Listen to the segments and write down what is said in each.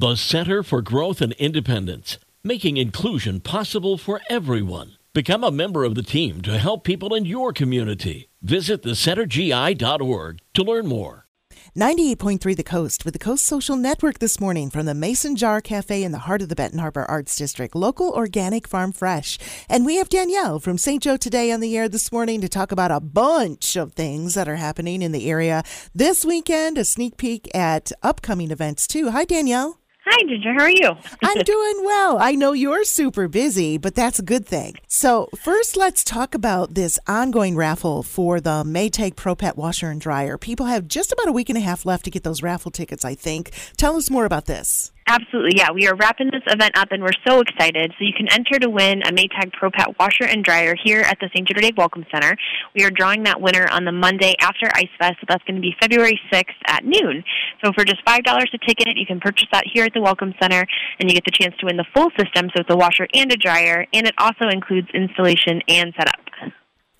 The Center for Growth and Independence, making inclusion possible for everyone. Become a member of the team to help people in your community. Visit thecentergi.org to learn more. 98.3 The Coast with the Coast Social Network this morning from the Mason Jar Cafe in the heart of the Benton Harbor Arts District, local organic farm fresh. And we have Danielle from St. Joe today on the air this morning to talk about a bunch of things that are happening in the area this weekend, a sneak peek at upcoming events too. Hi, Danielle. Hi, Ginger. How are you? I'm doing well. I know you're super busy, but that's a good thing. So, first, let's talk about this ongoing raffle for the Maytag Pro Pet Washer and Dryer. People have just about a week and a half left to get those raffle tickets, I think. Tell us more about this. Absolutely, yeah. We are wrapping this event up and we're so excited. So you can enter to win a Maytag Pro Pet washer and dryer here at the St. Joe Today Welcome Center. We are drawing that winner on the Monday after Ice Fest, so that's going to be February 6th at noon. So for just $5 a ticket, you can purchase that here at the Welcome Center and you get the chance to win the full system, so it's a washer and a dryer, and it also includes installation and setup.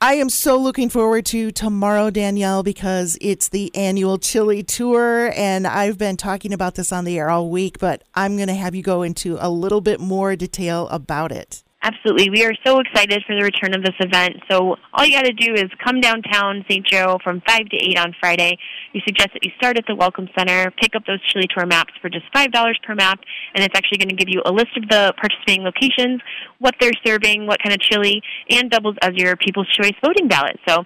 I am so looking forward to tomorrow, Danielle, because it's the annual Chili Tour. And I've been talking about this on the air all week, but I'm going to have you go into a little bit more detail about it. Absolutely. We are so excited for the return of this event. So all you got to do is come downtown St. Joe from 5 to 8 on Friday. We suggest that you start at the Welcome Center, pick up those Chili Tour maps for just $5 per map, and it's actually going to give you a list of the participating locations, what they're serving, what kind of chili, and doubles as your People's Choice voting ballot. So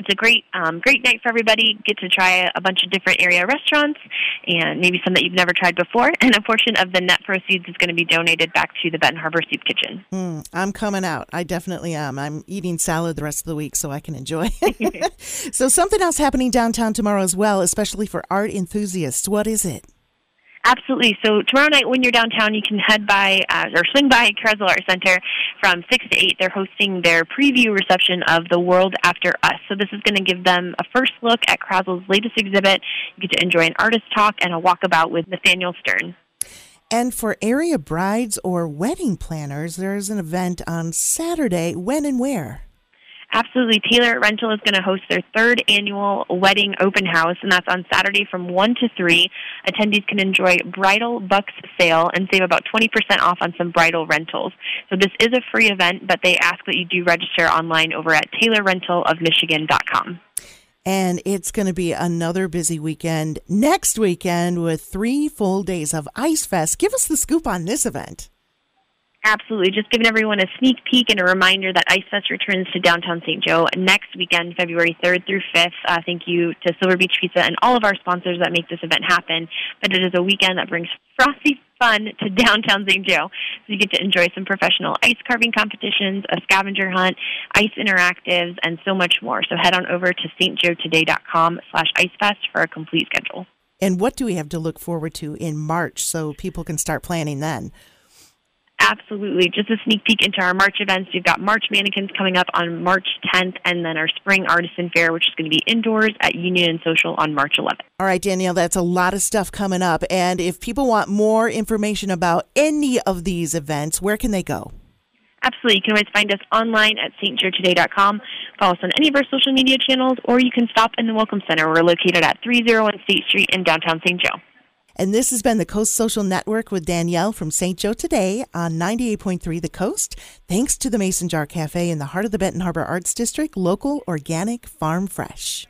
it's a great um, great night for everybody. Get to try a, bunch of different area restaurants and maybe some that you've never tried before. And a portion of the net proceeds is going to be donated back to the Benton Harbor Soup Kitchen. Mm, I'm coming out. I definitely am. I'm eating salad the rest of the week so I can enjoy. so something else happening downtown tomorrow as well, especially for art enthusiasts. What is it? Absolutely. So tomorrow night, when you're downtown, you can head by uh, or swing by Krasl Art Center from six to eight. They're hosting their preview reception of The World After Us. So this is going to give them a first look at Krasl's latest exhibit. You get to enjoy an artist talk and a walkabout with Nathaniel Stern. And for area brides or wedding planners, there's an event on Saturday. When and where? Absolutely. Taylor Rental is going to host their third annual wedding open house, and that's on Saturday from 1 to 3. Attendees can enjoy bridal bucks sale and save about 20% off on some bridal rentals. So this is a free event, but they ask that you do register online over at taylorrentalofmichigan.com. And it's going to be another busy weekend next weekend with three full days of Ice Fest. Give us the scoop on this event. Absolutely. Just giving everyone a sneak peek and a reminder that Ice Fest returns to downtown St. Joe next weekend, February 3rd through 5th. Uh, thank you to Silver Beach Pizza and all of our sponsors that make this event happen. But it is a weekend that brings frosty fun to downtown St. Joe. So you get to enjoy some professional ice carving competitions, a scavenger hunt, ice interactives, and so much more. So head on over to stjoetoday.com slash icefest for a complete schedule. And what do we have to look forward to in March so people can start planning then? Absolutely. Just a sneak peek into our March events. We've got March mannequins coming up on March 10th, and then our Spring Artisan Fair, which is going to be indoors at Union and Social on March 11th. All right, Danielle, that's a lot of stuff coming up. And if people want more information about any of these events, where can they go? Absolutely. You can always find us online at stjoetoday.com. Follow us on any of our social media channels, or you can stop in the Welcome Center. We're located at 301 State Street in downtown St. Joe. And this has been the Coast Social Network with Danielle from St. Joe today on 98.3 The Coast. Thanks to the Mason Jar Cafe in the heart of the Benton Harbor Arts District, local, organic, farm fresh.